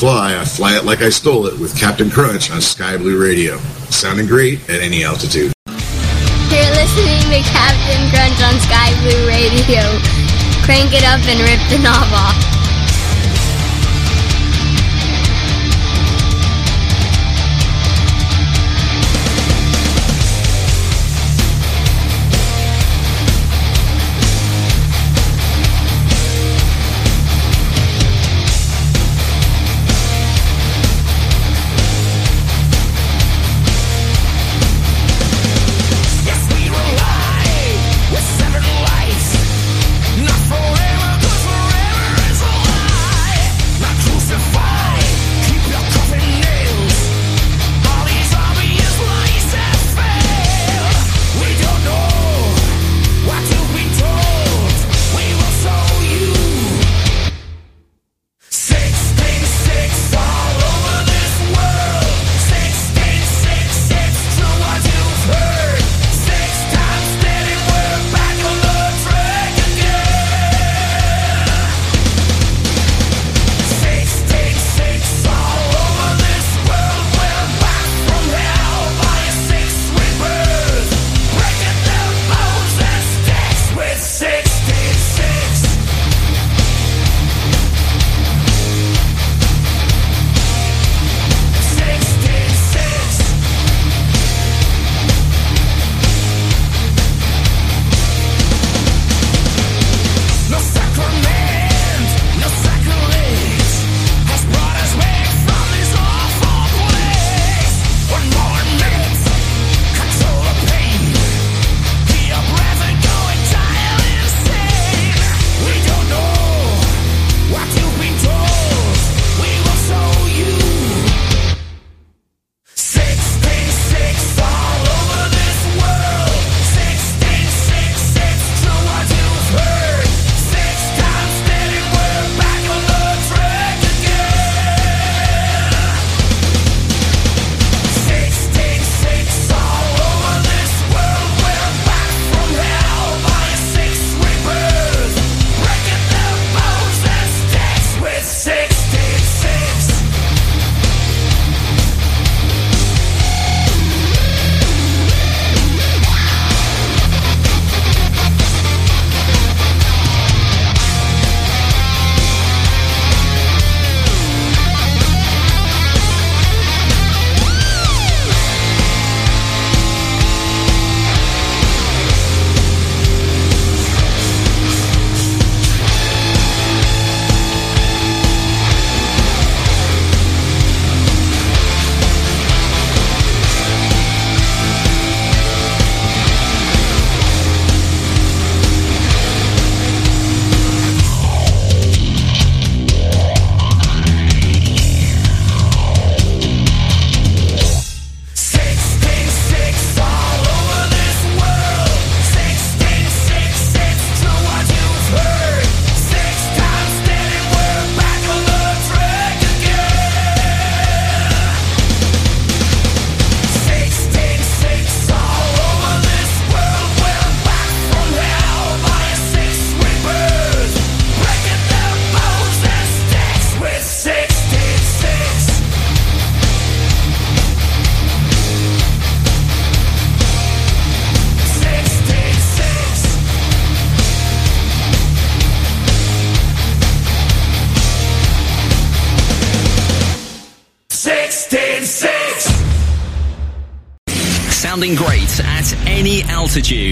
Fly, I fly it like I stole it with Captain Crunch on Sky Blue Radio. Sounding great at any altitude. You're listening to Captain Crunch on Sky Blue Radio. Crank it up and rip the knob off.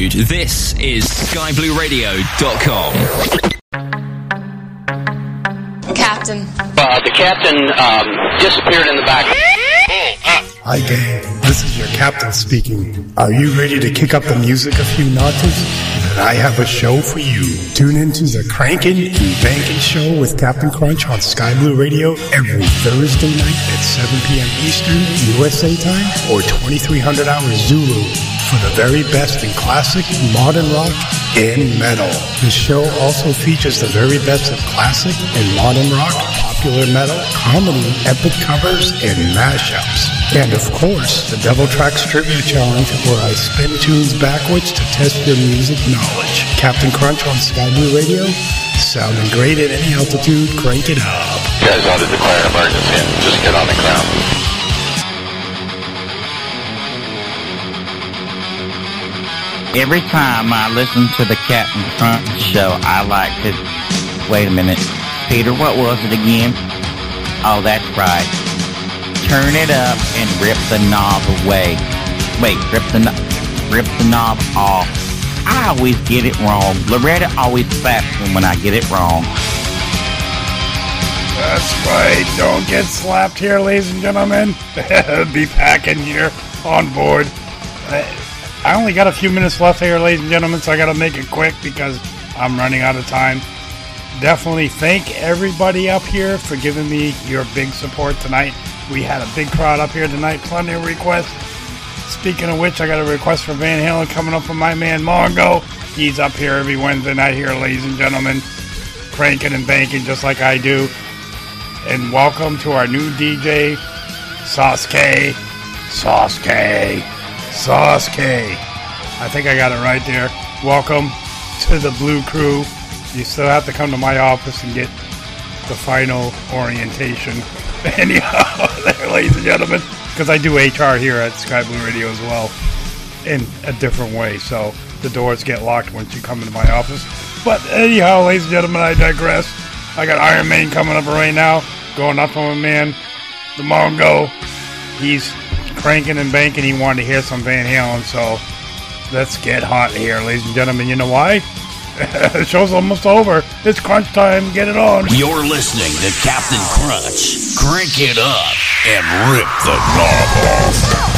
Altitude. This is skyblueradio.com. Captain. Uh, the captain um, disappeared in the back. Hi, gang. This is your captain speaking. Are you ready to kick up the music a few notches? Then I have a show for you. Tune into the Crankin' and Bankin' Show with Captain Crunch on Sky Blue Radio every Thursday night at 7 p.m. Eastern USA time or 2300 hours Zulu for the very best in classic, modern rock, and metal. The show also features the very best of classic and modern rock, popular metal, comedy, epic covers, and mashups. And of course, the Devil Trax Tribute Challenge, where I spin tunes backwards to test your music knowledge. Captain Crunch on Sky Blue Radio, sounding great at any altitude, crank it up. You guys ought to declare an emergency and just get on the ground. Every time I listen to the Captain Crunch show, I like to. Wait a minute. Peter, what was it again? Oh, that's right. Turn it up and rip the knob away. Wait, rip the knob, rip the knob off. I always get it wrong. Loretta always slaps me when I get it wrong. That's right. Don't get slapped here, ladies and gentlemen. Be packing here on board. I only got a few minutes left here, ladies and gentlemen, so I got to make it quick because I'm running out of time. Definitely thank everybody up here for giving me your big support tonight. We had a big crowd up here tonight, plenty of requests. Speaking of which, I got a request for Van Halen coming up from my man Mongo. He's up here every Wednesday night here, ladies and gentlemen, cranking and banking just like I do. And welcome to our new DJ, Sauce K. Sauce. I think I got it right there. Welcome to the Blue Crew. You still have to come to my office and get the final orientation. Anyhow, there, ladies and gentlemen, because I do HR here at Sky Blue Radio as well in a different way. So the doors get locked once you come into my office. But anyhow, ladies and gentlemen, I digress. I got Iron Man coming up right now, going up on my man, the Mongo. He's cranking and banking. He wanted to hear some Van Halen, so let's get hot here, ladies and gentlemen. You know why? The show's almost over. It's crunch time. Get it on. You're listening to Captain Crunch. Crank it up and rip the knob off.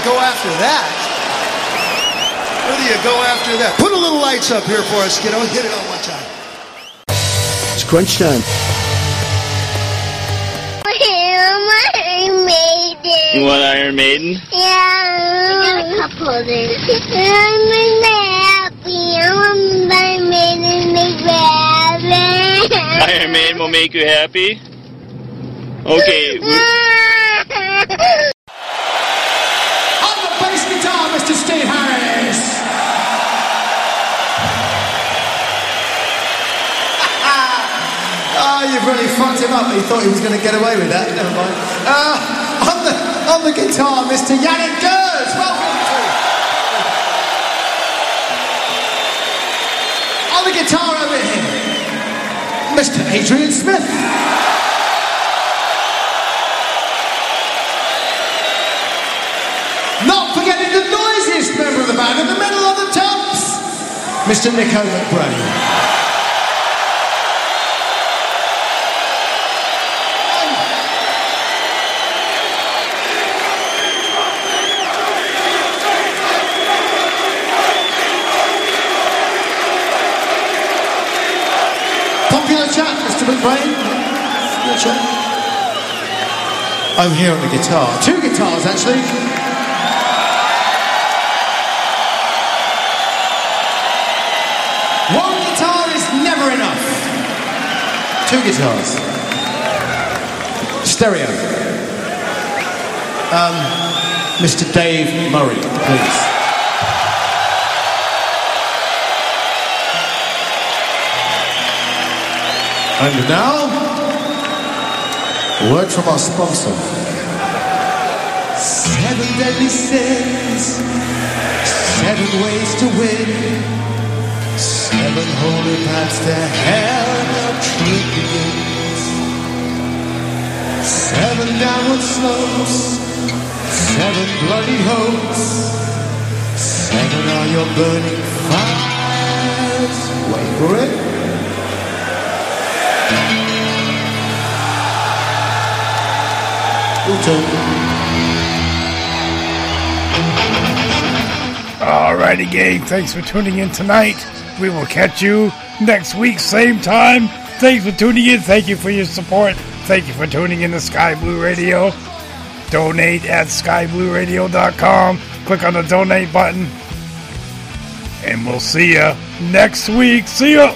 you go after that? Where do you go after that? Put a little lights up here for us, kiddo. Hit it on one time. It's crunch time. Iron Maiden. You want Iron Maiden? Yeah. I got a couple of these. I'm happy. I'm Iron Maiden. Make me happy. Iron Maiden will make you happy? Okay. really fucked him up. He thought he was going to get away with that. Never mind. Uh, on, the, on the guitar, Mr. Janick Gers. Welcome to. On the guitar over here, Mr. Adrian Smith. Not forgetting the noisiest member of the band in the middle of the tops, Mr. Nicko McBrain. Mr. McBrain. Popular chat. Over here on the guitar. Two guitars, actually. One guitar is never enough. Two guitars. Stereo. Um, Mr. Dave Murray, please. And now, word from our sponsor. Seven deadly sins, seven ways to win. Seven holy paths to hell, truth. Seven downward slopes, seven bloody hopes. Seven are your burning fires. Wait for it. Turn. Alrighty, gang. Thanks for tuning in tonight. We will catch you next week, same time. Thanks for tuning in. Thank you for your support. Thank you for tuning in to Sky Blue Radio. Donate at skyblueradio.com. Click on the donate button. And we'll see you next week. See ya.